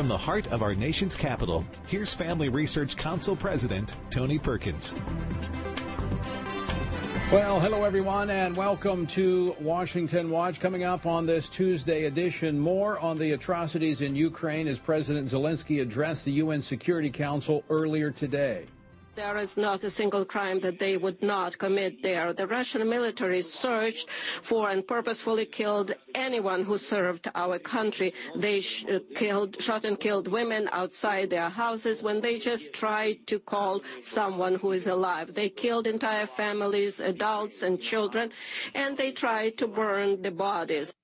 from the heart of our nation's capital, here's Family Research Council President Tony Perkins. Well, hello everyone, and welcome to Washington Watch. Coming up on this Tuesday edition, more on the atrocities in Ukraine as President Zelensky addressed the UN Security Council earlier today. There is not a single crime that they would not commit there. The Russian military searched for and purposefully killed anyone who served our country. They sh- uh, killed, shot and killed women outside their houses when they just tried to call someone who is alive. They killed entire families, adults and children, and they tried to burn the bodies.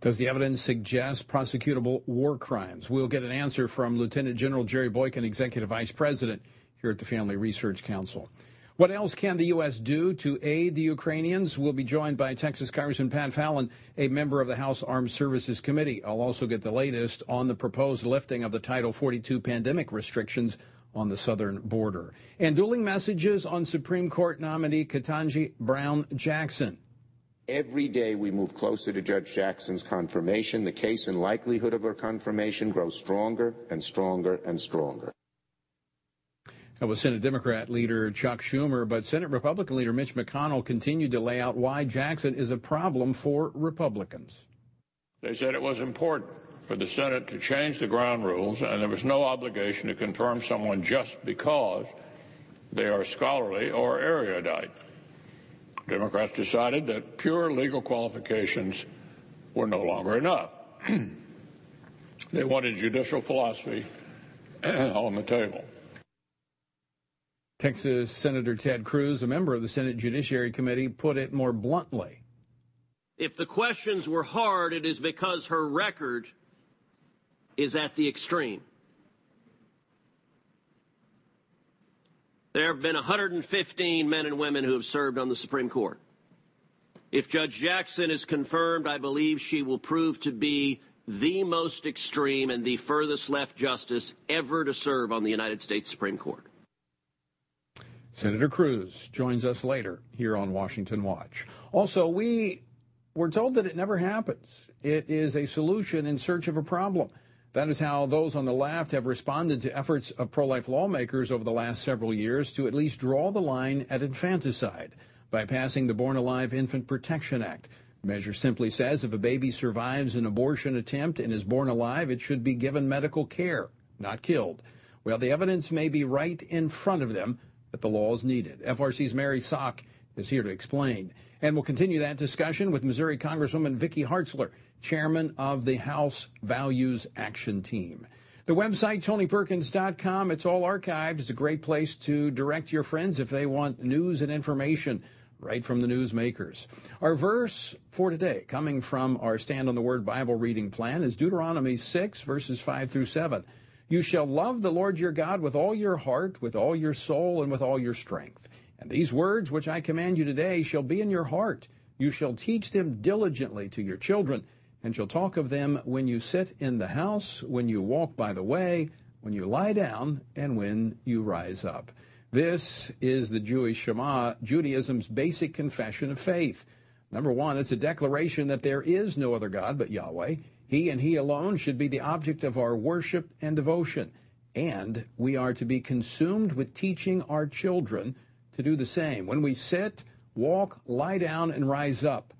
Does the evidence suggest prosecutable war crimes? We'll get an answer from Lieutenant General Jerry Boykin, Executive Vice President here at the Family Research Council. What else can the U.S. do to aid the Ukrainians? We'll be joined by Texas Congressman Pat Fallon, a member of the House Armed Services Committee. I'll also get the latest on the proposed lifting of the Title 42 pandemic restrictions on the southern border. And dueling messages on Supreme Court nominee Ketanji Brown Jackson. Every day we move closer to Judge Jackson's confirmation. The case and likelihood of her confirmation grows stronger and stronger and stronger. That was Senate Democrat leader Chuck Schumer, but Senate Republican leader Mitch McConnell continued to lay out why Jackson is a problem for Republicans. They said it was important for the Senate to change the ground rules, and there was no obligation to confirm someone just because they are scholarly or erudite. Democrats decided that pure legal qualifications were no longer enough. they wanted judicial philosophy on the table. Texas Senator Ted Cruz, a member of the Senate Judiciary Committee, put it more bluntly. If the questions were hard, it is because her record is at the extreme. There have been 115 men and women who have served on the Supreme Court. If Judge Jackson is confirmed, I believe she will prove to be the most extreme and the furthest left justice ever to serve on the United States Supreme Court. Senator Cruz joins us later here on Washington Watch. Also, we were told that it never happens. It is a solution in search of a problem. That is how those on the left have responded to efforts of pro life lawmakers over the last several years to at least draw the line at infanticide by passing the Born Alive Infant Protection Act. The measure simply says if a baby survives an abortion attempt and is born alive, it should be given medical care, not killed. Well, the evidence may be right in front of them that the law is needed. FRC's Mary Szoch is here to explain. And we'll continue that discussion with Missouri Congresswoman Vicky Hartzler chairman of the House Values Action Team. The website, TonyPerkins.com, it's all archived. It's a great place to direct your friends if they want news and information right from the newsmakers. Our verse for today, coming from our Stand on the Word Bible reading plan, is Deuteronomy 6, verses 5 through 7. You shall love the Lord your God with all your heart, with all your soul, and with all your strength. And these words which I command you today shall be in your heart. You shall teach them diligently to your children and shall talk of them when you sit in the house, when you walk by the way, when you lie down, and when you rise up. This is the Jewish Shema, Judaism's basic confession of faith. Number one, it's a declaration that there is no other God but Yahweh. He and He alone should be the object of our worship and devotion. And we are to be consumed with teaching our children to do the same. When we sit, walk, lie down, and rise up,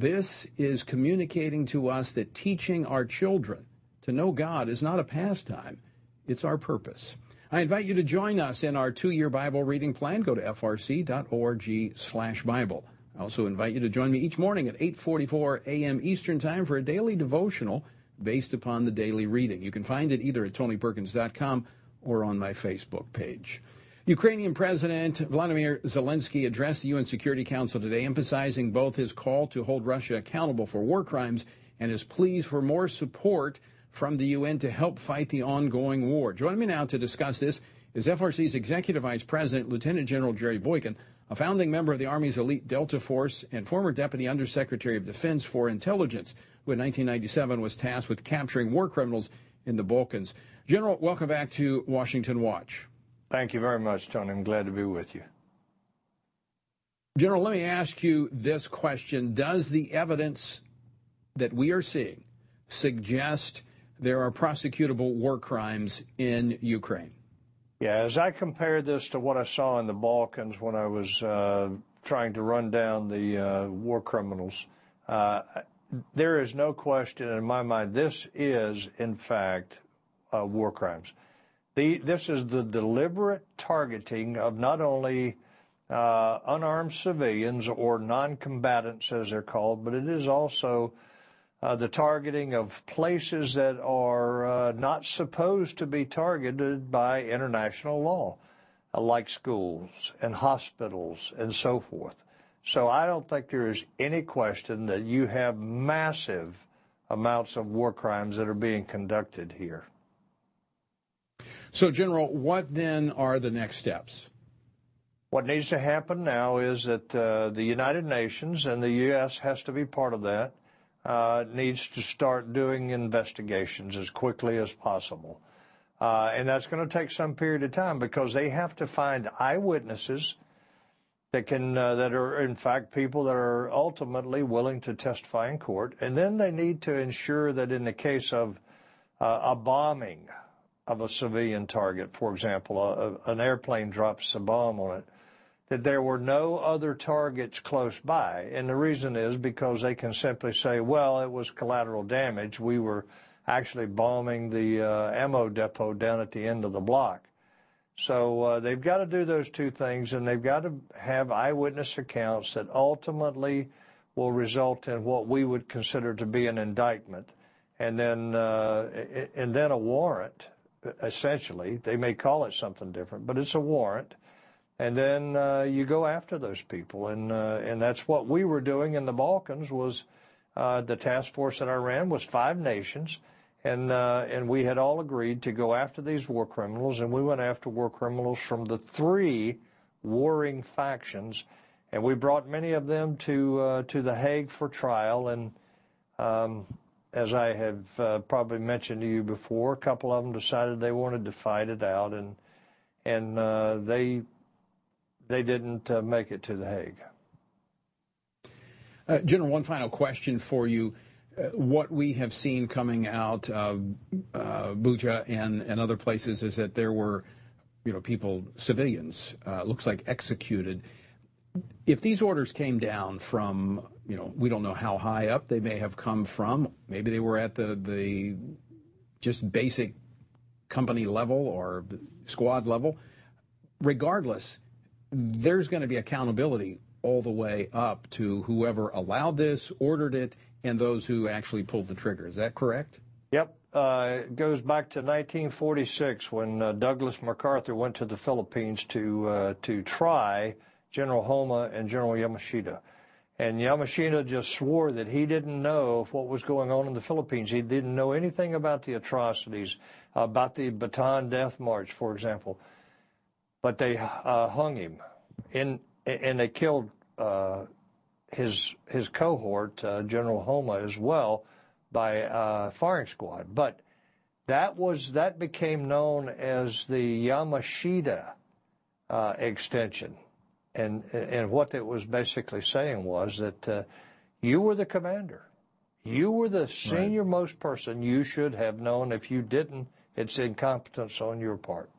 this is communicating to us that teaching our children to know God is not a pastime, it's our purpose. I invite you to join us in our two-year Bible reading plan. Go to frc.org slash Bible. I also invite you to join me each morning at 8:44 a.m. Eastern Time for a daily devotional based upon the daily reading. You can find it either at tonyperkins.com or on my Facebook page. Ukrainian President Vladimir Zelensky addressed the UN Security Council today, emphasizing both his call to hold Russia accountable for war crimes and his pleas for more support from the UN to help fight the ongoing war. Joining me now to discuss this is FRC's Executive Vice President, Lieutenant General Jerry Boykin, a founding member of the Army's elite Delta Force and former Deputy Undersecretary of Defense for Intelligence, who in 1997 was tasked with capturing war criminals in the Balkans. General, welcome back to Washington Watch. Thank you very much, Tony. I'm glad to be with you. General, let me ask you this question. Does the evidence that we are seeing suggest there are prosecutable war crimes in Ukraine. Yeah, as I compare this to what I saw in the Balkans when I was uh, trying to run down the uh, war criminals, uh, there is no question in my mind this is, in fact, uh, war crimes. This is the deliberate targeting of not only uh, unarmed civilians or non combatants, as they're called, but it is also uh, the targeting of places that are uh, not supposed to be targeted by international law, like schools and hospitals and so forth. So I don't think there is any question that you have massive amounts of war crimes that are being conducted here. So, General, what then are the next steps? What needs to happen now is that uh, the United Nations and the U.S. has to be part of that. Uh, needs to start doing investigations as quickly as possible. Uh, and that's going to take some period of time because they have to find eyewitnesses that can uh, that are in fact people that are ultimately willing to testify in court, and then they need to ensure that in the case of uh, a bombing of a civilian target, for example, a, an airplane drops a bomb on it, that there were no other targets close by. And the reason is because they can simply say, well, it was collateral damage. We were actually bombing the uh, ammo depot down at the end of the block. So uh, they've got to do those two things, and they've got to have eyewitness accounts that ultimately will result in what we would consider to be an indictment, and then uh, and then a warrant. Essentially, they may call it something different, but it's a warrant. And then uh, you go after those people, and uh, and that's what we were doing. In the Balkans. Was uh, the task force that I ran was five nations, and uh, and we had all agreed to go after these war criminals, and we went after war criminals from the three warring factions, and we brought many of them to uh, to the Hague for trial, and. Um, as I have uh, probably mentioned to you before, a couple of them decided they wanted to fight it out, and and they they didn't uh, make it to The Hague. Uh, General, one final question for you. Uh, what we have seen coming out of uh, Bucha and, and other places is that there were, you know, people, civilians, uh, looks like executed. If these orders came down from, you know, we don't know how high up they may have come from. Maybe they were at the the just basic company level or squad level. Regardless, there's going to be accountability all the way up to whoever allowed this, ordered it, and those who actually pulled the trigger. Is that correct? Yep. Uh, it goes back to 1946 when uh, Douglas MacArthur went to the Philippines to uh, to try General Homma and General Yamashita. And Yamashita just swore that he didn't know what was going on in the Philippines. He didn't know anything about the atrocities, about the Bataan Death March, for example but they uh, hung him, in, and they killed uh, his his cohort, uh, General Homma, as well, by uh, firing squad. But that was that became known as the Yamashita uh, extension, and and what it was basically saying was that uh, you were the commander. You were the senior most person. You should have known. If you didn't, it's incompetence on your part.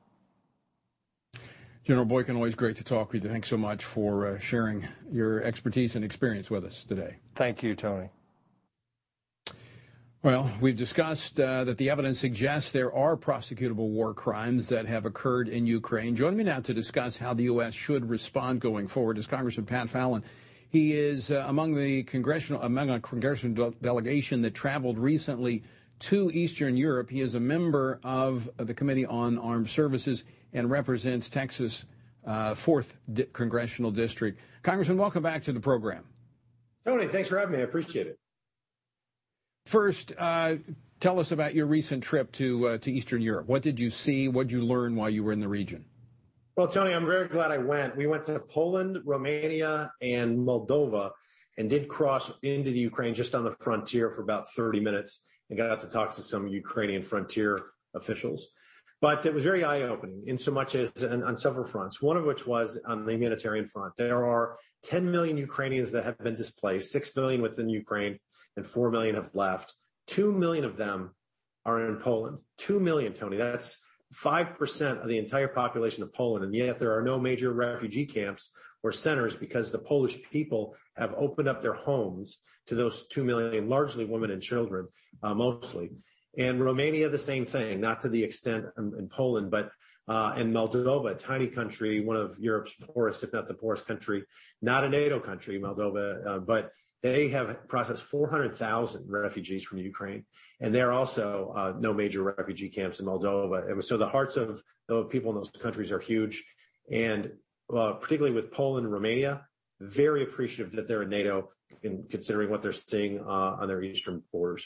General Boykin, always great to talk with you. Thanks so much for uh, sharing your expertise and experience with us today. Thank you, Tony. Well, we've discussed uh, that the evidence suggests there are prosecutable war crimes that have occurred in Ukraine. Join me now to discuss how the U.S. should respond going forward is Congressman Pat Fallon. He is uh, among the congressional among a congressional delegation that traveled recently to Eastern Europe. He is a member of the Committee on Armed Services and represents Texas' uh, 4th di- congressional district. Congressman, welcome back to the program. Tony, thanks for having me. I appreciate it. First, uh, tell us about your recent trip to uh, to Eastern Europe. What did you see? What did you learn while you were in the region? Well, Tony, I'm very glad I went. We went to Poland, Romania, and Moldova, and did cross into the Ukraine just on the frontier for about 30 minutes, and got to talk to some Ukrainian frontier officials. But it was very eye opening in so much as on, on, several fronts, one of which was on the humanitarian front. There are 10 million Ukrainians that have been displaced, 6 million within Ukraine, and 4 million have left. 2 million of them are in Poland. Two million, Tony. That's 5% of the entire population of Poland. And yet there are no major refugee camps or centers because the Polish people have opened up their homes to those 2 million, largely women and children, uh, mostly. And Romania, the same thing, not to the extent in, in Poland, but uh, and Moldova, a tiny country, one of Europe's poorest, if not the poorest country, not a NATO country, Moldova, uh, but they have processed 400,000 refugees from Ukraine, and there are also uh, no major refugee camps in Moldova. And so the hearts of the people in those countries are huge, and uh, particularly with Poland and Romania, very appreciative that they're in NATO, in considering what they're seeing uh, on their eastern borders.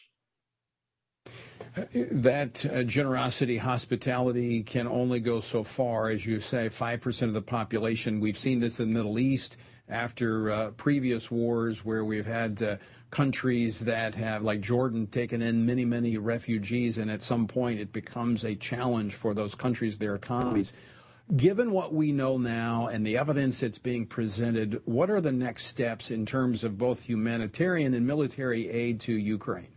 That uh, generosity, hospitality can only go so far. As you say, 5% of the population. We've seen this in the Middle East after uh, previous wars where we've had uh, countries that have, like Jordan, taken in many, many refugees, and at some point it becomes a challenge for those countries, their economies. Given what we know now and the evidence that's being presented, what are the next steps in terms of both humanitarian and military aid to Ukraine?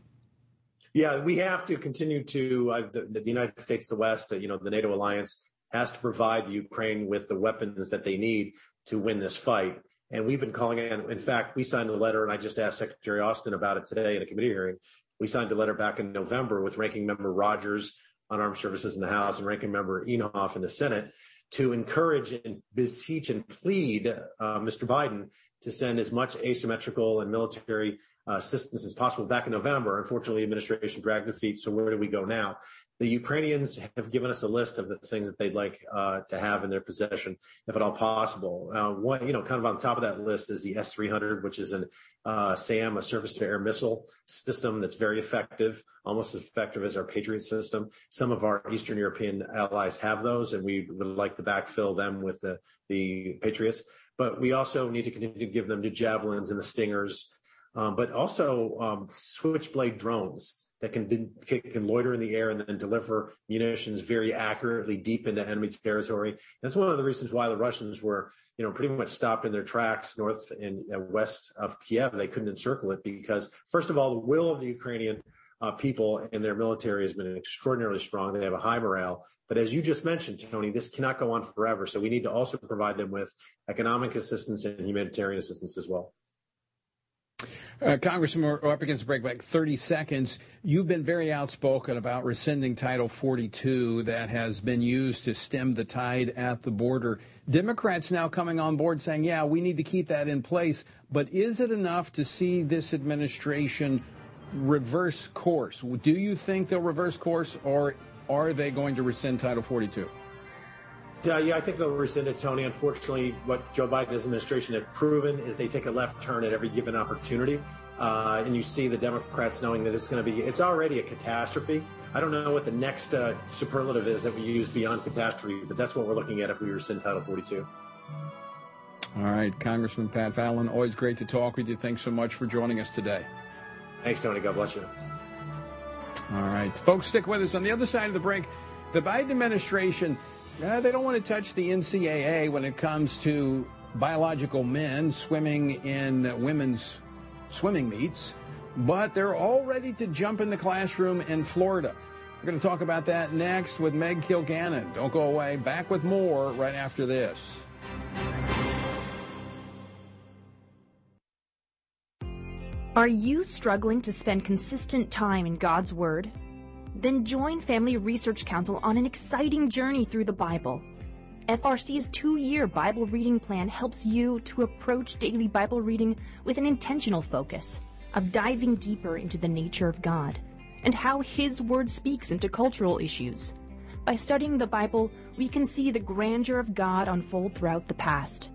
Yeah, we have to continue to uh, the, the, United States, the West, uh, you know, the NATO alliance has to provide Ukraine with the weapons that they need to win this fight. And we've been calling in. In fact, we signed a letter, and I just asked Secretary Austin about it today in a committee hearing. We signed a letter back in November with Ranking Member Rogers on Armed Services in the House and Ranking Member Inhofe in the Senate to encourage and beseech and plead uh, Mr. Biden to send as much asymmetrical and military uh, assistance as possible back in November. Unfortunately, the administration dragged their feet. So where do we go now? The Ukrainians have given us a list of the things that they'd like uh, to have in their possession, if at all possible. Uh, one, you know, kind of on top of that list is the S-300, which is an uh, SAM, a surface-to-air missile system that's very effective, almost as effective as our Patriot system. Some of our Eastern European allies have those, and we would like to backfill them with the, the Patriots. But we also need to continue to give them new javelins and the Stingers, um, but also um, switchblade drones that can, can loiter in the air and then deliver munitions very accurately deep into enemy territory. That's one of the reasons why the Russians were, you know, pretty much stopped in their tracks north and uh, west of Kiev. They couldn't encircle it because, first of all, the will of the Ukrainian uh, people and their military has been extraordinarily strong. They have a high morale. But as you just mentioned, Tony, this cannot go on forever. So we need to also provide them with economic assistance and humanitarian assistance as well. Uh, Congressman, we're up against the break, like 30 seconds. You've been very outspoken about rescinding Title 42 that has been used to stem the tide at the border. Democrats now coming on board saying, yeah, we need to keep that in place. But is it enough to see this administration reverse course? Do you think they'll reverse course, or are they going to rescind Title 42? Uh, yeah, I think they'll rescind it, Tony. Unfortunately, what Joe Biden's administration had proven is they take a left turn at every given opportunity. Uh, and you see the Democrats knowing that it's going to be, it's already a catastrophe. I don't know what the next uh, superlative is that we use beyond catastrophe, but that's what we're looking at if we rescind Title 42. All right, Congressman Pat Fallon, always great to talk with you. Thanks so much for joining us today. Thanks, Tony. God bless you. All right, folks, stick with us. On the other side of the break, the Biden administration uh, they don't want to touch the NCAA when it comes to biological men swimming in women's swimming meets, but they're all ready to jump in the classroom in Florida. We're going to talk about that next with Meg Kilgannon. Don't go away. Back with more right after this. Are you struggling to spend consistent time in God's Word? Then join Family Research Council on an exciting journey through the Bible. FRC's two year Bible reading plan helps you to approach daily Bible reading with an intentional focus of diving deeper into the nature of God and how His Word speaks into cultural issues. By studying the Bible, we can see the grandeur of God unfold throughout the past.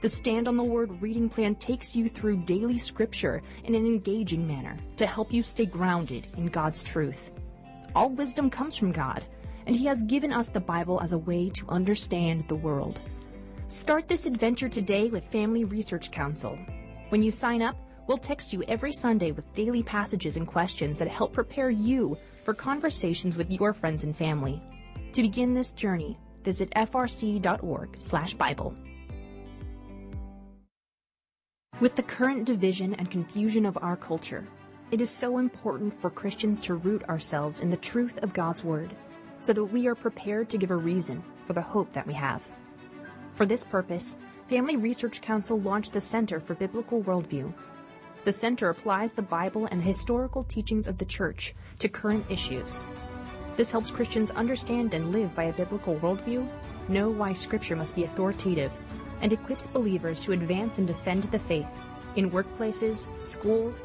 The Stand on the Word reading plan takes you through daily scripture in an engaging manner to help you stay grounded in God's truth. All wisdom comes from God, and He has given us the Bible as a way to understand the world. Start this adventure today with Family Research Council. When you sign up, we'll text you every Sunday with daily passages and questions that help prepare you for conversations with your friends and family. To begin this journey, visit frc.org/bible. With the current division and confusion of our culture, It is so important for Christians to root ourselves in the truth of God's Word so that we are prepared to give a reason for the hope that we have. For this purpose, Family Research Council launched the Center for Biblical Worldview. The center applies the Bible and the historical teachings of the Church to current issues. This helps Christians understand and live by a biblical worldview, know why Scripture must be authoritative, and equips believers to advance and defend the faith in workplaces, schools,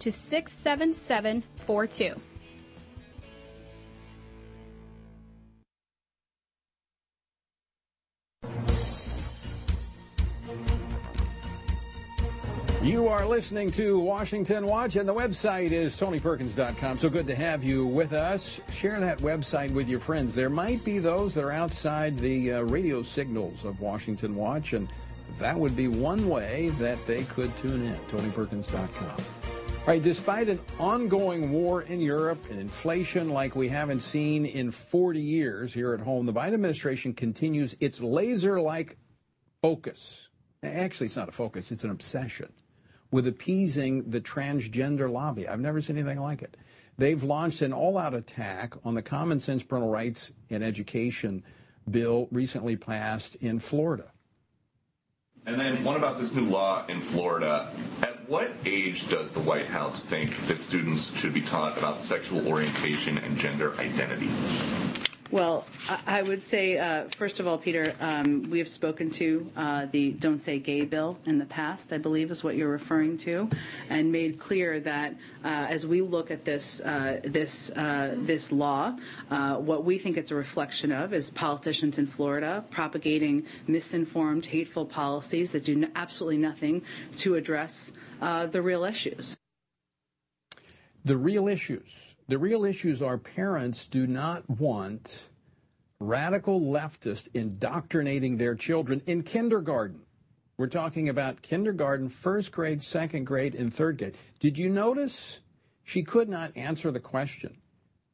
to 67742. You are listening to Washington Watch, and the website is tonyperkins.com. So good to have you with us. Share that website with your friends. There might be those that are outside the uh, radio signals of Washington Watch, and that would be one way that they could tune in. tonyperkins.com. Right, despite an ongoing war in Europe and inflation like we haven't seen in 40 years here at home, the Biden administration continues its laser like focus. Actually, it's not a focus, it's an obsession with appeasing the transgender lobby. I've never seen anything like it. They've launched an all out attack on the common sense parental rights in education bill recently passed in Florida. And then, what about this new law in Florida? At what age does the White House think that students should be taught about sexual orientation and gender identity? Well, I would say, uh, first of all, Peter, um, we have spoken to uh, the Don't Say Gay bill in the past, I believe is what you're referring to, and made clear that uh, as we look at this uh, this uh, this law, uh, what we think it's a reflection of is politicians in Florida propagating misinformed, hateful policies that do absolutely nothing to address the real issues. The real issues the real issues are parents do not want radical leftists indoctrinating their children in kindergarten. We're talking about kindergarten, first grade, second grade, and third grade. Did you notice she could not answer the question?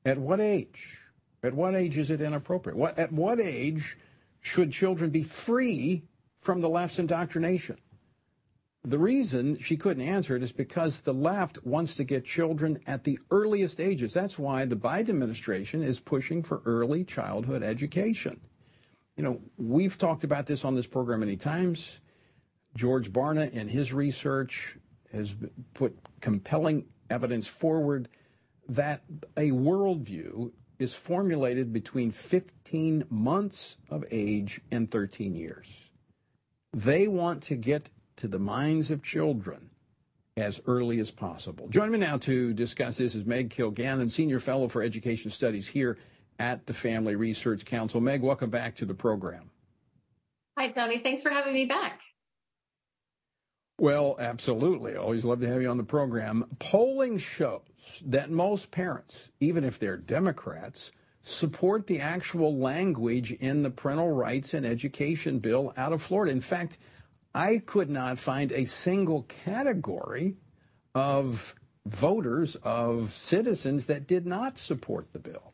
At what age? At what age is it inappropriate? What, at what age should children be free from the left's indoctrination? The reason she couldn't answer it is because the left wants to get children at the earliest ages. That's why the Biden administration is pushing for early childhood education. You know, we've talked about this on this program many times. George Barna, in his research, has put compelling evidence forward that a worldview is formulated between 15 months of age and 13 years. They want to get to the minds of children as early as possible. Joining me now to discuss this is Meg Kilgannon, Senior Fellow for Education Studies here at the Family Research Council. Meg, welcome back to the program. Hi, Tony. Thanks for having me back. Well, absolutely. Always love to have you on the program. Polling shows that most parents, even if they're Democrats, support the actual language in the parental rights and education bill out of Florida. In fact, I could not find a single category of voters, of citizens that did not support the bill.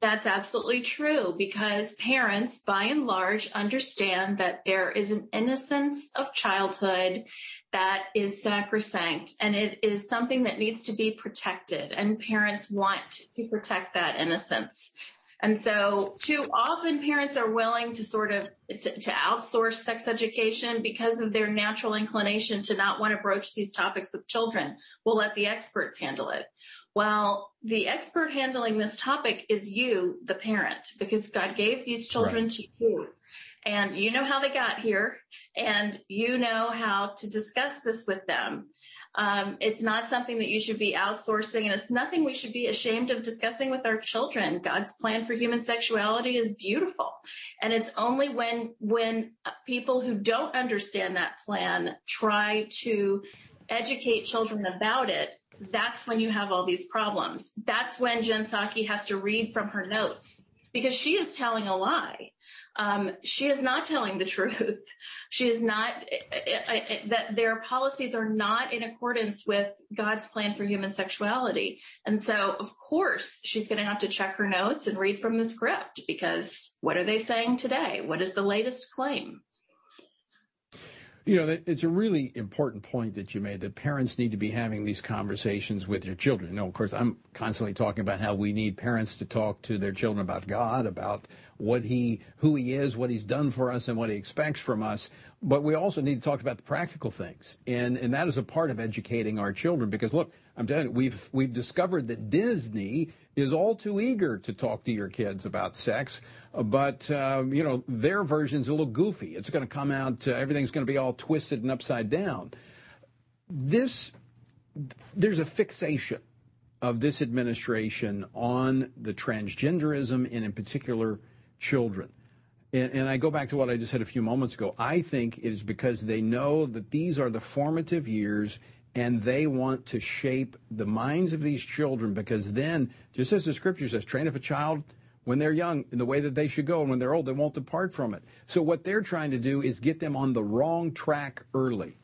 That's absolutely true because parents, by and large, understand that there is an innocence of childhood that is sacrosanct and it is something that needs to be protected and parents want to protect that innocence. And so too often parents are willing to sort of to, to, outsource sex education because of their natural inclination to not want to broach these topics with children. We'll let the experts handle it. Well, the expert handling this topic is you, the parent, because God gave these children right. to you. And you know how they got here and you know how to discuss this with them. Um, it's not something that you should be outsourcing and it's nothing we should be ashamed of discussing with our children. God's plan for human sexuality is beautiful. And it's only when, when people who don't understand that plan try to educate children about it, that's when you have all these problems. That's when Jen Psaki has to read from her notes because she is telling a lie. Um, she is not telling the truth. She is not, eh, eh, eh, that their policies are not in accordance with God's plan for human sexuality. And so, of course, she's going to have to check her notes and read from the script because what are they saying today? What is the latest claim? You know, it's a really important point that you made that parents need to be having these conversations with their children. You know, of course, I'm constantly talking about how we need parents to talk to their children about God, about what he, who he is, what he's done for us, and what he expects from us. But we also need to talk about the practical things, and and that is a part of educating our children. Because look, I'm telling you, we've we've discovered that Disney is all too eager to talk to your kids about sex, but uh, you know their version's a little goofy. It's going to come out, uh, everything's going to be all twisted and upside down. This, there's a fixation of this administration on the transgenderism and in particular children. And, and, I go back to what I just said a few moments ago. I think it is because they know that these are the formative years and they want to shape the minds of these children because then, just as the scripture says, train up a child when they're young in the way that they should go, and when they're old, they won't depart from it. So, what they're trying to do is get them on the wrong track early.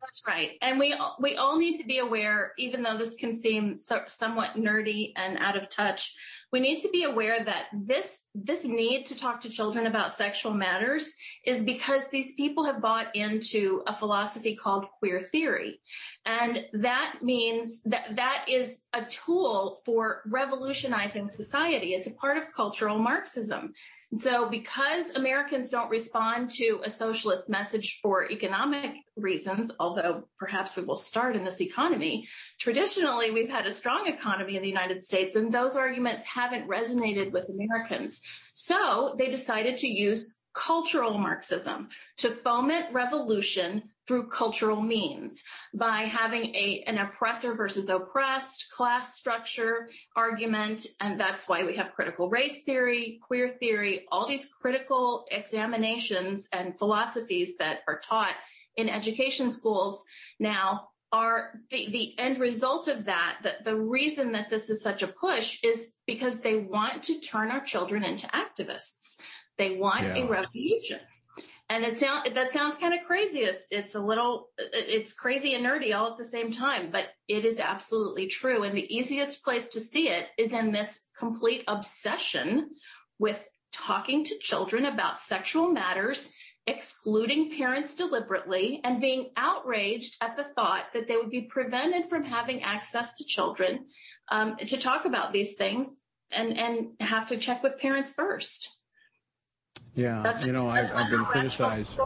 That's right. And we we all need to be aware, even though this can seem so, somewhat nerdy and out of touch, we need to be aware that this this need to talk to children about sexual matters is because these people have bought into a philosophy called queer theory. And that means that that is a tool for revolutionizing society. It's a part of cultural Marxism. So because Americans don't respond to a socialist message for economic reasons, although perhaps we will start in this economy, traditionally we've had a strong economy in the United States and those arguments haven't resonated with Americans. So they decided to use cultural Marxism to foment revolution through cultural means by having a, an oppressor versus oppressed class structure argument. And that's why we have critical race theory, queer theory, all these critical examinations and philosophies that are taught in education schools now are the, the end result of that, that the reason that this is such a push is because they want to turn our children into activists. They want yeah. a revolution. And it sound, that sounds kind of crazy. It's, it's a little, it's crazy and nerdy all at the same time, but it is absolutely true. And the easiest place to see it is in this complete obsession with talking to children about sexual matters, excluding parents deliberately and being outraged at the thought that they would be prevented from having access to children um, to talk about these things and, and have to check with parents first. Yeah, you know, I've, I've been criticized.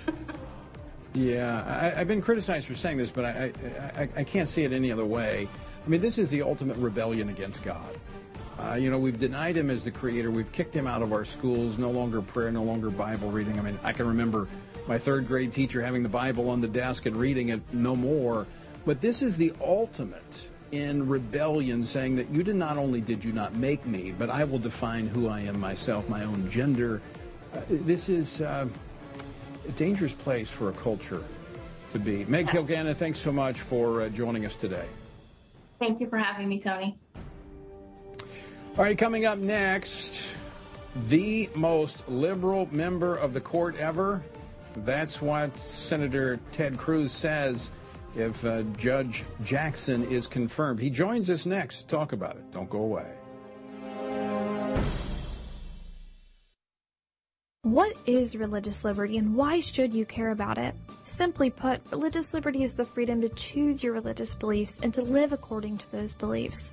yeah, I, have been criticized for saying this, but I, I, I can't see it any other way. I mean, this is the ultimate rebellion against God. Uh, you know, we've denied him as the creator. We've kicked him out of our schools. No longer prayer, no longer Bible reading. I mean, I can remember my third grade teacher having the Bible on the desk and reading it no more. But this is the ultimate in rebellion, saying that you did not only did you not make me, but I will define who I am myself, my own gender. Uh, this is uh, a dangerous place for a culture to be. Meg Kilgannon, thanks so much for uh, joining us today. Thank you for having me, Tony. All right, coming up next, the most liberal member of the court ever. That's what Senator Ted Cruz says if uh, Judge Jackson is confirmed. He joins us next to talk about it. Don't go away. What is religious liberty and why should you care about it? Simply put, religious liberty is the freedom to choose your religious beliefs and to live according to those beliefs.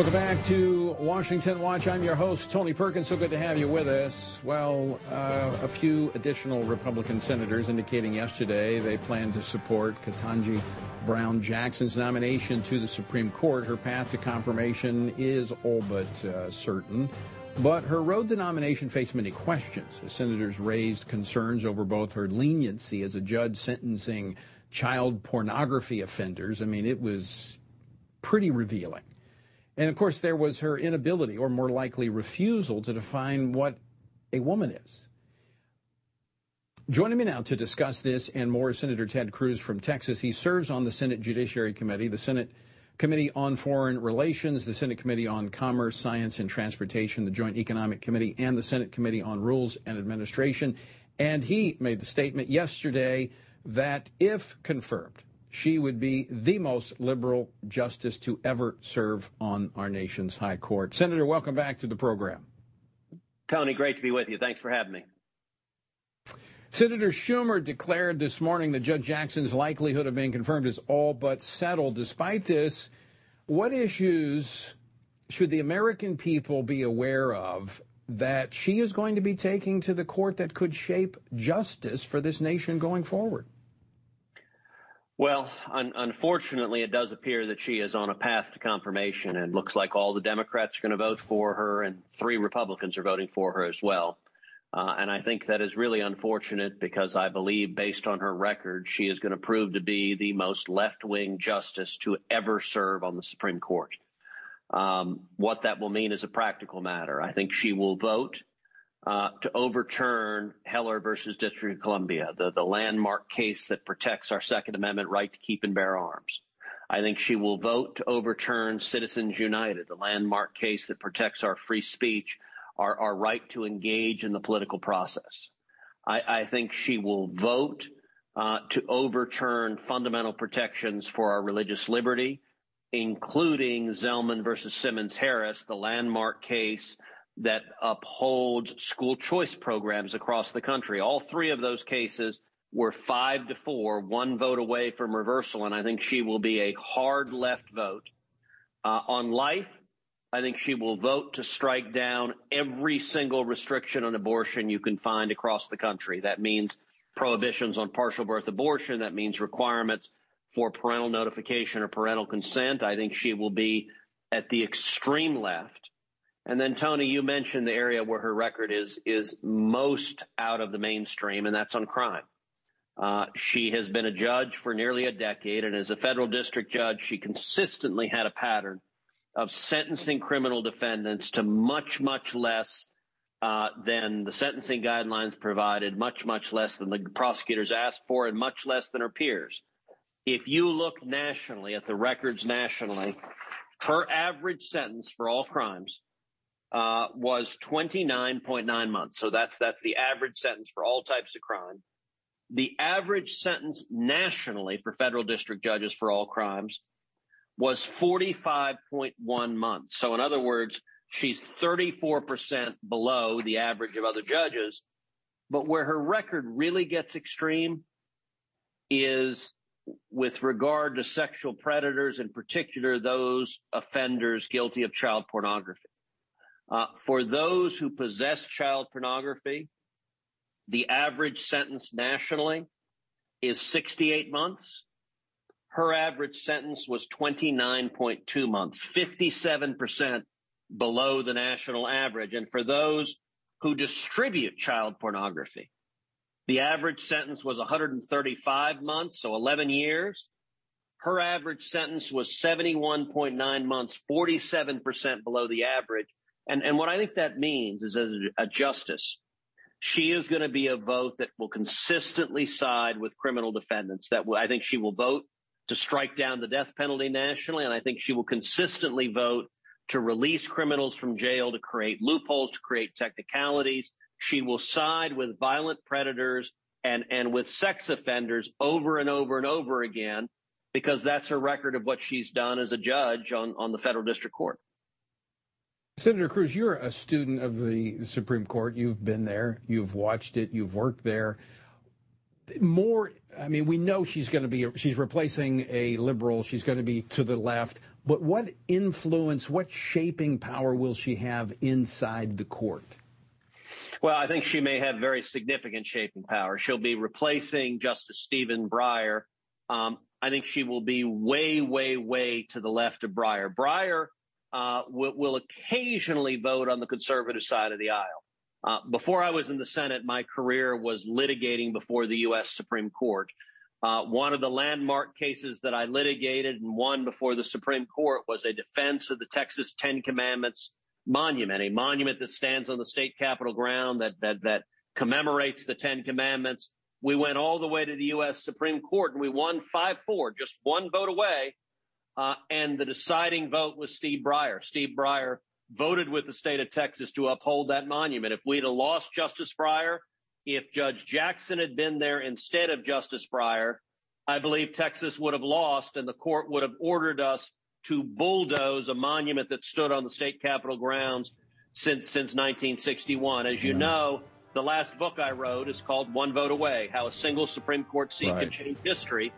Welcome back to Washington Watch. I'm your host, Tony Perkins. So good to have you with us. Well, uh, a few additional Republican senators indicating yesterday they plan to support Ketanji Brown Jackson's nomination to the Supreme Court. Her path to confirmation is all but uh, certain. But her road to nomination faced many questions. The senators raised concerns over both her leniency as a judge sentencing child pornography offenders. I mean, it was pretty revealing. And of course, there was her inability, or more likely refusal, to define what a woman is. Joining me now to discuss this and more is Senator Ted Cruz from Texas. He serves on the Senate Judiciary Committee, the Senate Committee on Foreign Relations, the Senate Committee on Commerce, Science, and Transportation, the Joint Economic Committee, and the Senate Committee on Rules and Administration. And he made the statement yesterday that if confirmed, she would be the most liberal justice to ever serve on our nation's high court. Senator, welcome back to the program. Tony, great to be with you. Thanks for having me. Senator Schumer declared this morning that Judge Jackson's likelihood of being confirmed is all but settled. Despite this, what issues should the American people be aware of that she is going to be taking to the court that could shape justice for this nation going forward? Well, un- unfortunately, it does appear that she is on a path to confirmation, and looks like all the Democrats are going to vote for her, and three Republicans are voting for her as well. Uh, and I think that is really unfortunate because I believe, based on her record, she is going to prove to be the most left wing justice to ever serve on the Supreme Court. Um, what that will mean is a practical matter. I think she will vote uh, to overturn Heller versus District of Columbia, the, the landmark case that protects our Second Amendment right to keep and bear arms. I think she will vote to overturn Citizens United, the landmark case that protects our free speech, our, our right to engage in the political process. I, I think she will vote uh, to overturn fundamental protections for our religious liberty, including Zelman versus Simmons Harris, the landmark case that upholds school choice programs across the country. All three of those cases were five to four, one vote away from reversal, and I think she will be a hard left vote. Uh, on life, I think she will vote to strike down every single restriction on abortion you can find across the country. That means prohibitions on partial birth abortion. That means requirements for parental notification or parental consent. I think she will be at the extreme left And then Tony, you mentioned the area where her record is is most out of the mainstream, and that's on crime. Uh, she has been a judge for nearly a decade, and as a federal district judge, she consistently had a pattern of sentencing criminal defendants to much, much less uh, than the sentencing guidelines provided, much, much less than the prosecutors asked for, and much less than her peers. If you look nationally at the records nationally, her average sentence for all crimes uh, was 29.9 months. So that's that's the average sentence for all types of crime. The average sentence nationally for federal district judges for all crimes was 45.1 months. So in other words, she's 34% below the average of other judges. But where her record really gets extreme is with regard to sexual predators, in particular, those offenders guilty of child pornography. Uh, for those who possess child pornography, the average sentence nationally is 68 months. Her average sentence was 29.2 months, 57% below the national average. And for those who distribute child pornography, the average sentence was 135 months, so 11 years. Her average sentence was 71.9 months, 47% below the average. And, and what I think that means is as a, justice, she is going to be a vote that will consistently side with criminal defendants. That will, I think she will vote to strike down the death penalty nationally, and I think she will consistently vote to release criminals from jail, to create loopholes, to create technicalities. She will side with violent predators and, and with sex offenders over and over and over again because that's her record of what she's done as a judge on, on the federal district court. Senator Cruz, you're a student of the Supreme Court. You've been there, you've watched it, you've worked there. More, I mean, we know she's going to be, she's replacing a liberal, she's going to be to the left, but what influence, what shaping power will she have inside the court? Well, I think she may have very significant shaping power. She'll be replacing Justice Stephen Breyer. Um, I think she will be way, way, way to the left of Breyer. Breyer uh, will, will, occasionally vote on the conservative side of the aisle. Uh, before I was in the Senate, my career was litigating before the U.S. Supreme Court. Uh, one of the landmark cases that I litigated and won before the Supreme Court was a defense of the Texas Ten Commandments monument, a monument that stands on the state capitol ground that that that commemorates the Ten Commandments. We went all the way to the U.S. Supreme Court and we won 5-4, just one vote away uh, and the deciding vote was Steve Breyer. Steve Breyer voted with the state of Texas to uphold that monument. If we'd have lost Justice Breyer, if Judge Jackson had been there instead of Justice Breyer, I believe Texas would have lost and the court would have ordered us to bulldoze a monument that stood on the state capitol grounds since since 1961. As you know, the last book I wrote is called One Vote Away: How a Single Supreme Court Seat right. Can Change History.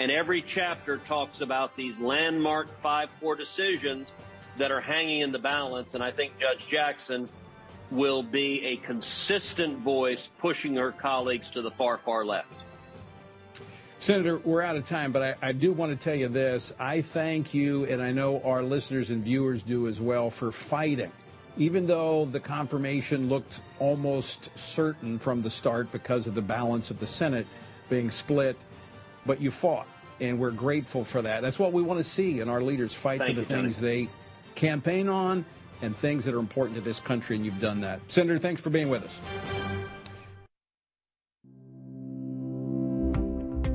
And every chapter talks about these landmark 5-4 decisions that are hanging in the balance. And I think Judge Jackson will be a consistent voice pushing her colleagues to the far, far left. Senator, we're out of time, but I, I, do want to tell you this. I thank you, and I know our listeners and viewers do as well, for fighting. Even though the confirmation looked almost certain from the start because of the balance of the Senate being split, but you fought, and we're grateful for that. That's what we want to see in our leaders fight Thank for the you, things Tony. they campaign on and things that are important to this country, and you've done that. Senator, thanks for being with us.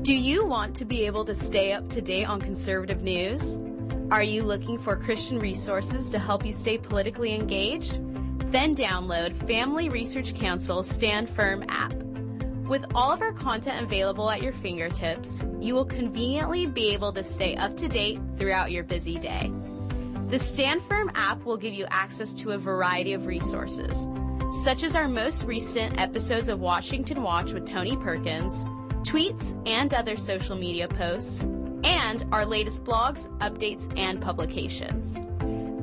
Do you want to be able to stay up to date on conservative news? Are you looking for Christian resources to help you stay politically engaged? Then download Family Research Council Stand Firm app. With all of our content available at your fingertips, you will conveniently be able to stay up to date throughout your busy day. The Stand Firm app will give you access to a variety of resources, such as our most recent episodes of Washington Watch with Tony Perkins, tweets and other social media posts, and our latest blogs, updates, and publications.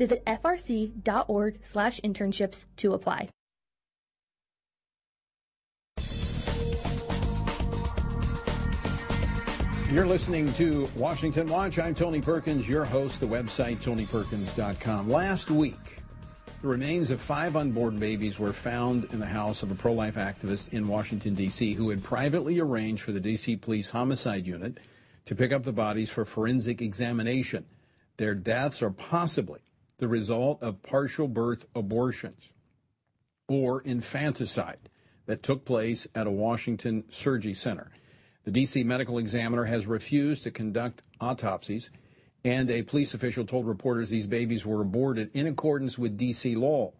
Visit frc.org/internships to apply. You're listening to Washington Watch. I'm Tony Perkins, your host, the website tonyperkins.com. Last week, the remains of five unborn babies were found in the house of a pro life activist in Washington, D.C., who had privately arranged for the D.C. Police Homicide Unit to pick up the bodies for forensic examination. Their deaths are possibly the result of partial birth abortions or infanticide that took place at a Washington surgery center. The D.C. medical examiner has refused to conduct autopsies, and a police official told reporters these babies were aborted in accordance with D.C. law.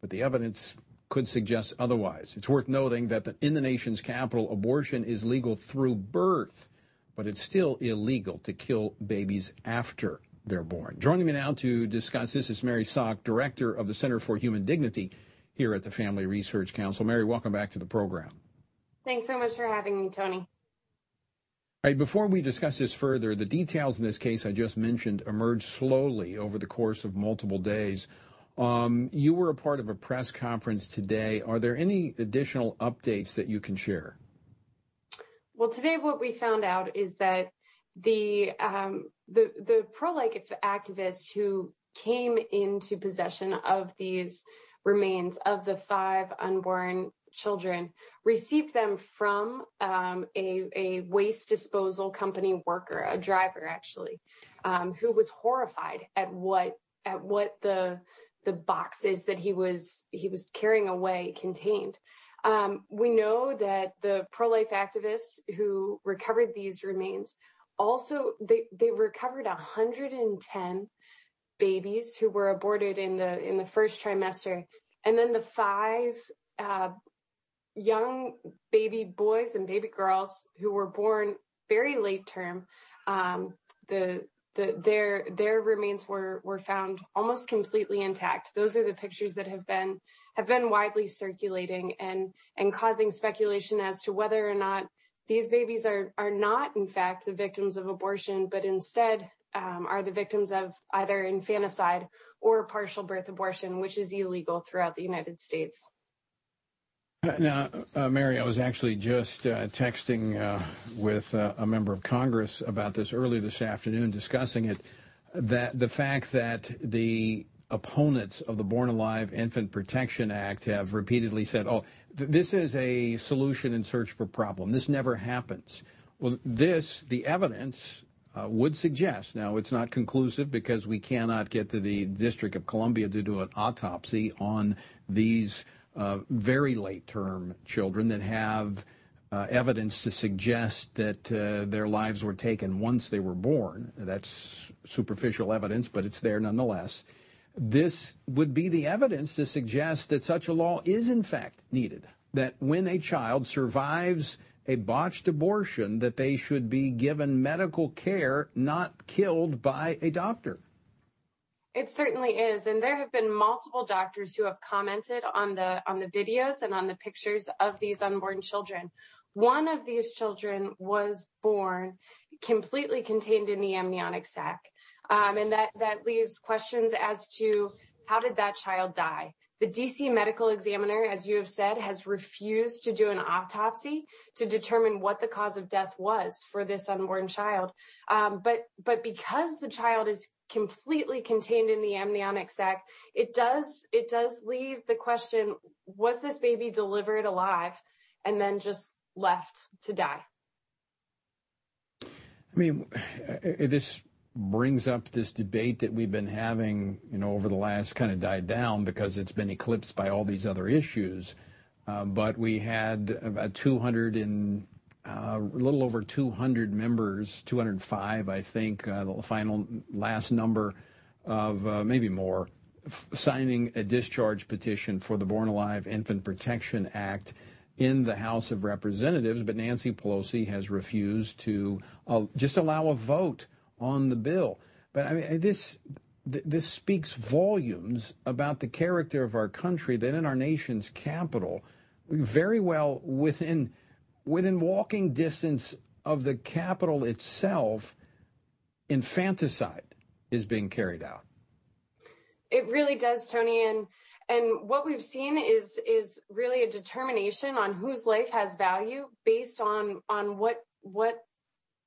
But the evidence could suggest otherwise. It's worth noting that in the nation's capital, abortion is legal through birth, but it's still illegal to kill babies after they're born. Joining me now to discuss this is Mary Szoch, Director of the Center for Human Dignity here at the Family Research Council. Mary, welcome back to the program. Thanks so much for having me, Tony. All right, before we discuss this further, the details in this case I just mentioned emerged slowly over the course of multiple days. Um, you were a part of a press conference today. Are there any additional updates that you can share? Well, today what we found out is that the um, the the pro-life activists who came into possession of these remains of the five unborn children received them from um, a, a waste disposal company worker, a driver actually, um, who was horrified at what at what the the boxes that he was he was carrying away contained. Um, we know that the pro-life activists who recovered these remains also they they recovered 110 babies who were aborted in the in the first trimester. And then the five uh, young baby boys and baby girls who were born very late term um, the the their their remains were were found almost completely intact. Those are the pictures that have been have been widely circulating and and causing speculation as to whether or not these babies are, not, in fact, the victims of abortion, but instead um, are the victims of either infanticide or partial birth abortion, which is illegal throughout the United States. Now, uh, Mary, I was actually just uh, texting uh, with a member of Congress about this earlier this afternoon, discussing it. That the fact that the opponents of the Born Alive Infant Protection Act have repeatedly said, "Oh, this is a solution in search for problem. This never happens. Well, this, the evidence uh, would suggest, now it's not conclusive because we cannot get to the District of Columbia to do an autopsy on these uh, very late term children that have uh, evidence to suggest that uh, their lives were taken once they were born. That's superficial evidence, but it's there nonetheless. This would be the evidence to suggest that such a law is in fact needed. That when a child survives a botched abortion that they should be given medical care, not killed by a doctor. It certainly is, and there have been multiple doctors who have commented on the on the videos and on the pictures of these unborn children. One of these children was born completely contained in the amniotic sac, and that leaves questions as to how did that child die. The DC medical examiner, as you have said, has refused to do an autopsy to determine what the cause of death was for this unborn child. Um, but because the child is completely contained in the amniotic sac, it does it does leave the question: Was this baby delivered alive and then just left to die? I mean, this brings up this debate that we've been having, you know, over the last kind of died down because it's been eclipsed by all these other issues. Uh, but we had about 200 and uh, a little over 200 members, 205, I think, uh, the final last number of uh, maybe more, f- signing a discharge petition for the Born Alive Infant Protection Act in the House of Representatives. But Nancy Pelosi has refused to uh, just allow a vote on the bill. But I mean, this this speaks volumes about the character of our country that in our nation's capital, very well within within walking distance of the capital itself, infanticide is being carried out. It really does, Tony, and and what we've seen is is really a determination on whose life has value based on on what what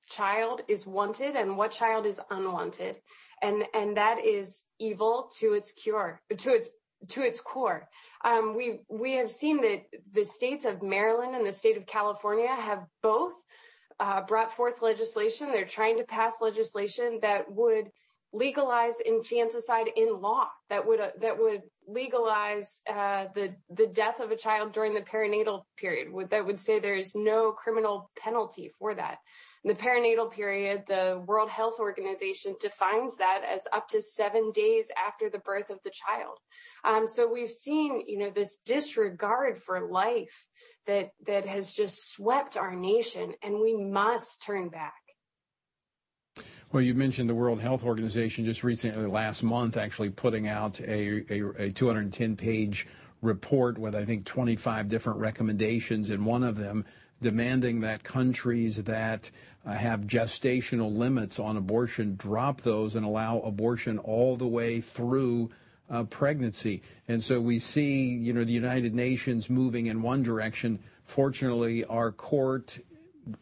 child is wanted and what child is unwanted. And, and that is evil to its cure, to its to its core. Um, we we have seen that the states of Maryland and the state of California have both uh, brought forth legislation. They're trying to pass legislation that would legalize infanticide in law. That would uh, that would legalize uh, the the death of a child during the perinatal period. Would, That would say there is no criminal penalty for that the perinatal period, the World Health Organization defines that as up to seven days after the birth of the child. Um, so we've seen, you know, this disregard for life that that has just swept our nation, and we must turn back. Well, you mentioned the World Health Organization just recently, last month, actually putting out a, a, a 210 page report with, I think, 25 different recommendations, and one of them demanding that countries that have gestational limits on abortion drop those and allow abortion all the way through uh, pregnancy. And so we see, you know, the United Nations moving in one direction. Fortunately, our court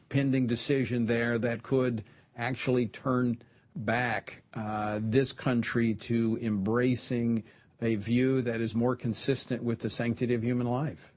pending decision there that could actually turn back uh, this country to embracing a view that is more consistent with the sanctity of human life.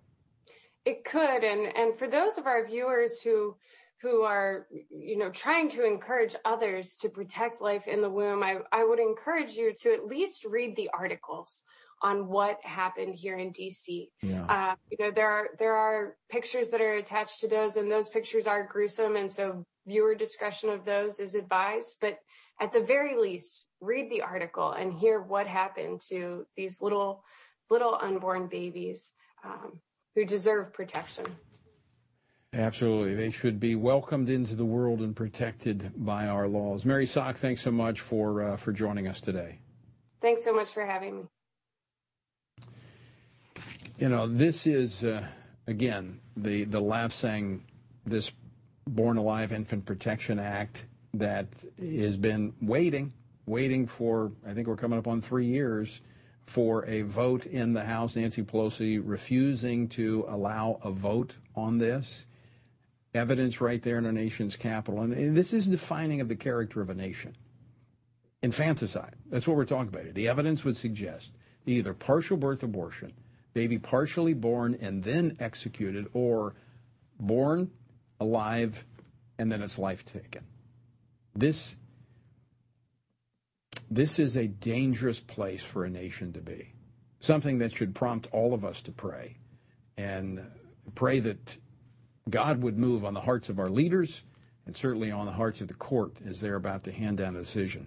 It could, and and for those of our viewers who who are you know trying to encourage others to protect life in the womb, I I would encourage you to at least read the articles on what happened here in DC. Yeah. Uh, you know there are there are pictures that are attached to those, and those pictures are gruesome, and so viewer discretion of those is advised. But at the very least, read the article and hear what happened to these little little unborn babies. Um, who deserve protection. Absolutely. They should be welcomed into the world and protected by our laws. Mary Szoch, thanks so much for, uh, for joining us today. Thanks so much for having me. You know, this is, uh, again, the, the Lapsang, this Born Alive Infant Protection Act that has been waiting, waiting for, I think we're coming up on three years for a vote in the House. Nancy Pelosi refusing to allow a vote on this. Evidence right there in our nation's capital. And this is defining of the character of a nation. Infanticide. That's what we're talking about here. The evidence would suggest either partial birth abortion, baby partially born and then executed, or born alive and then its life taken. This this is a dangerous place for a nation to be. Something that should prompt all of us to pray and pray that God would move on the hearts of our leaders and certainly on the hearts of the court as they're about to hand down a decision.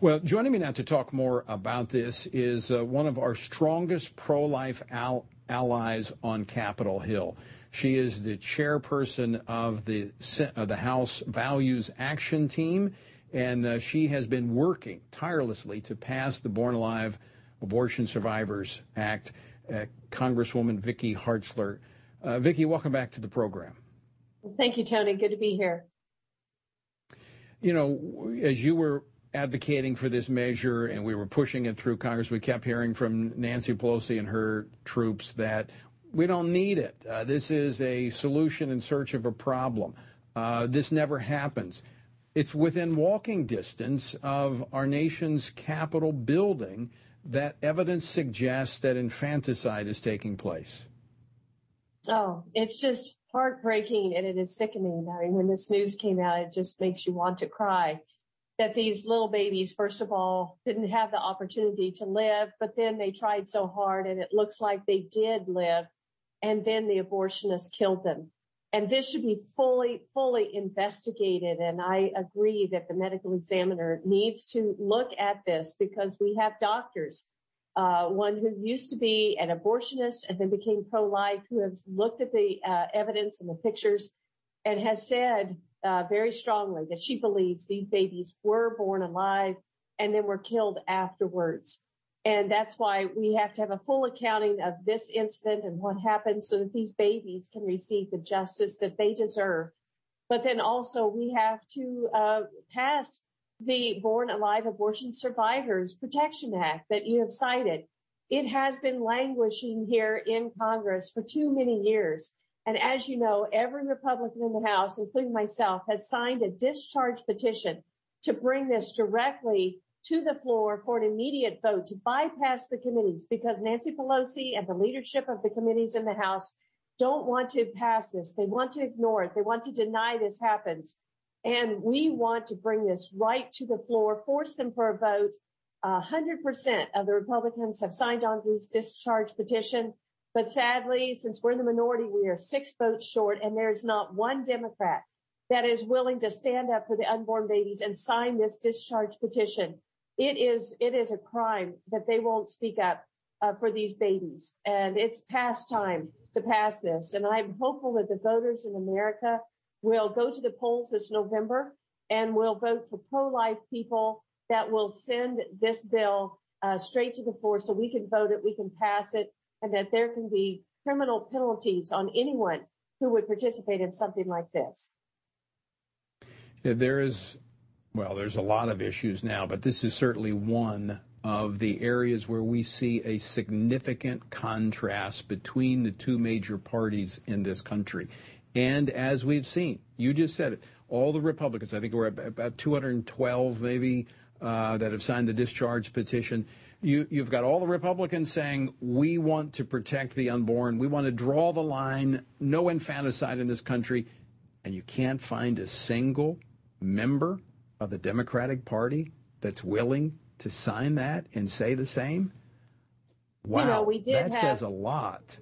Well, joining me now to talk more about this is uh, one of our strongest pro life al- allies on Capitol Hill. She is the chairperson of the, uh, the House Values Action Team, and uh, she has been working tirelessly to pass the Born Alive Abortion Survivors Act. Uh, Congresswoman Vicky Hartzler. Uh, Vicky, welcome back to the program. Thank you, Tony. Good to be here you know, as you were advocating for this measure and we were pushing it through Congress, we kept hearing from Nancy Pelosi and her troops that we don't need it. Uh, this is a solution in search of a problem. Uh, this never happens. It's within walking distance of our nation's Capitol building that evidence suggests that infanticide is taking place. Oh, it's just heartbreaking and it is sickening. I mean, when this news came out, it just makes you want to cry that these little babies, first of all, didn't have the opportunity to live, but then they tried so hard and it looks like they did live. And then the abortionist killed them. And this should be fully, fully investigated. And I agree that the medical examiner needs to look at this because we have doctors uh, one who used to be an abortionist and then became pro-life, who has looked at the uh, evidence and the pictures and has said uh, very strongly that she believes these babies were born alive and then were killed afterwards. And that's why we have to have a full accounting of this incident and what happened so that these babies can receive the justice that they deserve. But then also we have to uh, pass the Born Alive Abortion Survivors Protection Act that you have cited. It has been languishing here in Congress for too many years. And as you know, every Republican in the House, including myself, has signed a discharge petition to bring this directly to the floor for an immediate vote to bypass the committees because Nancy Pelosi and the leadership of the committees in the House don't want to pass this. They want to ignore it. They want to deny this happens. And we want to bring this right to the floor, force them for a vote. A hundred percent of the Republicans have signed on to this discharge petition. But sadly, since we're in the minority, we are six votes short and there's not one Democrat that is willing to stand up for the unborn babies and sign this discharge petition. It is, it is a crime that they won't speak up uh, for these babies. And it's past time to pass this. And I'm hopeful that the voters in America will go to the polls this November and will vote for pro-life people that will send this bill uh, straight to the floor so we can vote it, we can pass it, and that there can be criminal penalties on anyone who would participate in something like this. There is, well, there's a lot of issues now, but this is certainly one of the areas where we see a significant contrast between the two major parties in this country. And as we've seen, you just said it, all the Republicans, I think we're about 212 maybe, uh, that have signed the discharge petition. You, you've got all the Republicans saying, we want to protect the unborn. We want to draw the line, no infanticide in this country. And you can't find a single member of the Democratic Party that's willing to sign that and say the same. Wow, you know, we did that have, says a lot.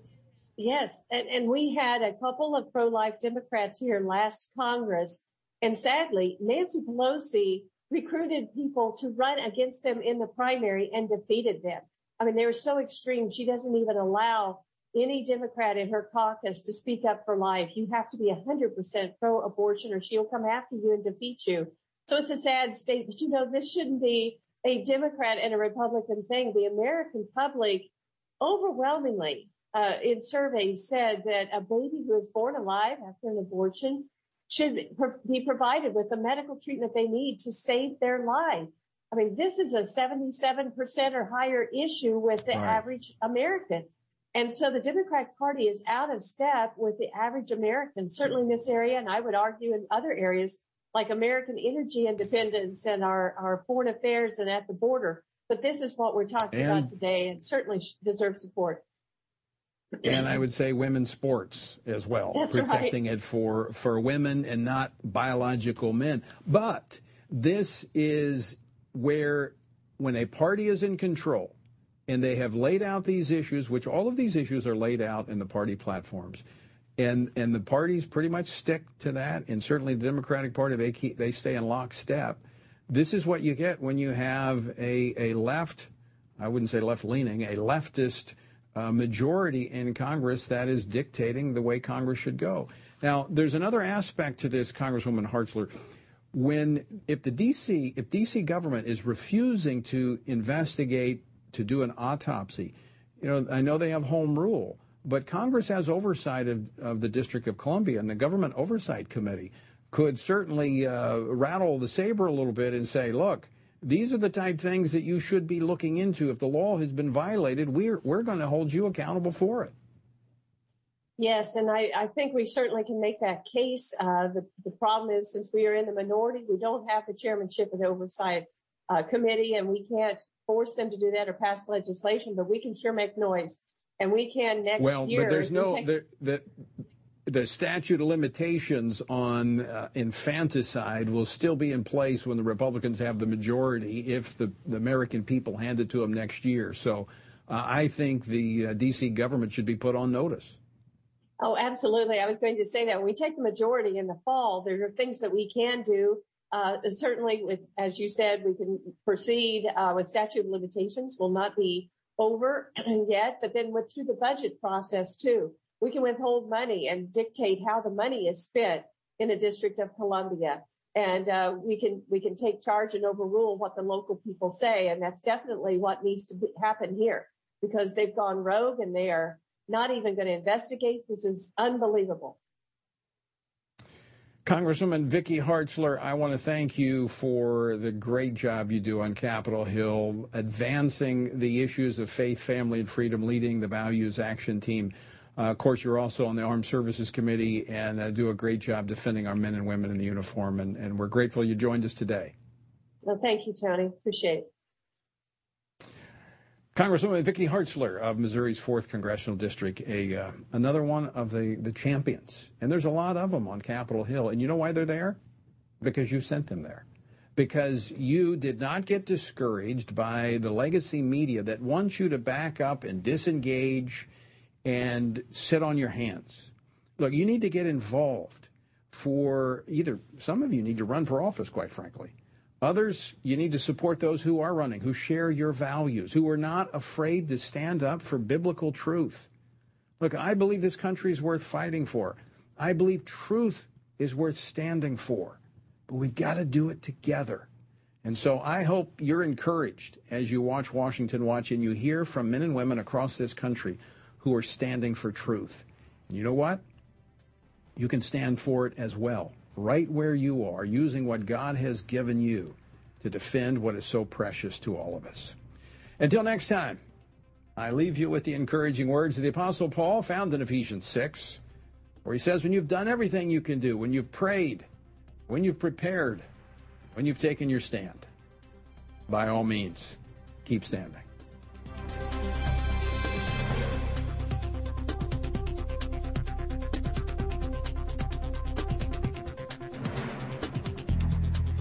Yes, and, and we had a couple of pro-life Democrats here last Congress, and sadly, Nancy Pelosi recruited people to run against them in the primary and defeated them. I mean, they were so extreme. She doesn't even allow any Democrat in her caucus to speak up for life. You have to be 100% pro-abortion or she'll come after you and defeat you. So it's a sad state, but you know, this shouldn't be a Democrat and a Republican thing. The American public overwhelmingly Uh, in surveys said that a baby who is born alive after an abortion should be provided with the medical treatment they need to save their life. I mean, this is a 77% or higher issue with the right. average American. And so the Democratic Party is out of step with the average American, certainly in this area. And I would argue in other areas like American energy independence and our, our foreign affairs and at the border. But this is what we're talking and, about today and certainly deserves support and I would say women's sports as well, That's protecting right. it for for women and not biological men. But This is where, when a party is in control and they have laid out these issues, which all of these issues are laid out in the party platforms, and and the parties pretty much stick to that, and certainly the Democratic Party they keep they stay in lockstep. This is what you get when you have a a left, I wouldn't say left leaning, a leftist uh, majority in Congress that is dictating the way Congress should go. Now, there's another aspect to this, Congresswoman Hartzler. When if the DC if DC government is refusing to investigate to do an autopsy, you know, I know they have home rule, but Congress has oversight of, of the District of Columbia, and the Government Oversight Committee could certainly uh, rattle the saber a little bit and say, look, these are the type things that you should be looking into. If the law has been violated, we're, we're going to hold you accountable for it. Yes, and I, I think we certainly can make that case. Uh, the, the problem is, since we are in the minority, we don't have the chairmanship of the oversight uh, committee, and we can't force them to do that or pass legislation, but we can sure make noise. And we can next well, year. Well, but there's no, take- the, the, the statute of limitations on uh, infanticide will still be in place when the Republicans have the majority if the, the American people hand it to them next year. So uh, I think the uh, D.C. government should be put on notice. Oh, absolutely. I was going to say that when we take the majority in the fall, there are things that we can do. Uh, certainly, with as you said, we can proceed uh, with statute of limitations. Will not be over yet, but then with through the budget process too, we can withhold money and dictate how the money is spent in the District of Columbia. And uh, we can we can take charge and overrule what the local people say, and that's definitely what needs to be, happen here because they've gone rogue and they are not even going to investigate. This is unbelievable. Congresswoman Vicky Hartzler, I want to thank you for the great job you do on Capitol Hill, advancing the issues of faith, family, and freedom, leading the Values Action Team. Uh, of course, you're also on the Armed Services Committee and uh, do a great job defending our men and women in the uniform. And, and we're grateful you joined us today. Well, thank you, Tony. Appreciate it. Congresswoman Vicky Hartzler of Missouri's 4th Congressional District, a uh, another one of the, the champions. And there's a lot of them on Capitol Hill. And you know why they're there? Because you sent them there. Because you did not get discouraged by the legacy media that wants you to back up and disengage and sit on your hands. Look, you need to get involved for either some of you need to run for office, quite frankly. Others, you need to support those who are running, who share your values, who are not afraid to stand up for biblical truth. Look, I believe this country is worth fighting for. I believe truth is worth standing for. But we've got to do it together. And so I hope you're encouraged as you watch Washington Watch and you hear from men and women across this country who are standing for truth. And you know what? You can stand for it as well right where you are, using what God has given you to defend what is so precious to all of us. Until next time, I leave you with the encouraging words of the Apostle Paul found in Ephesians 6, where he says, When you've done everything you can do, when you've prayed, when you've prepared, when you've taken your stand, by all means, keep standing.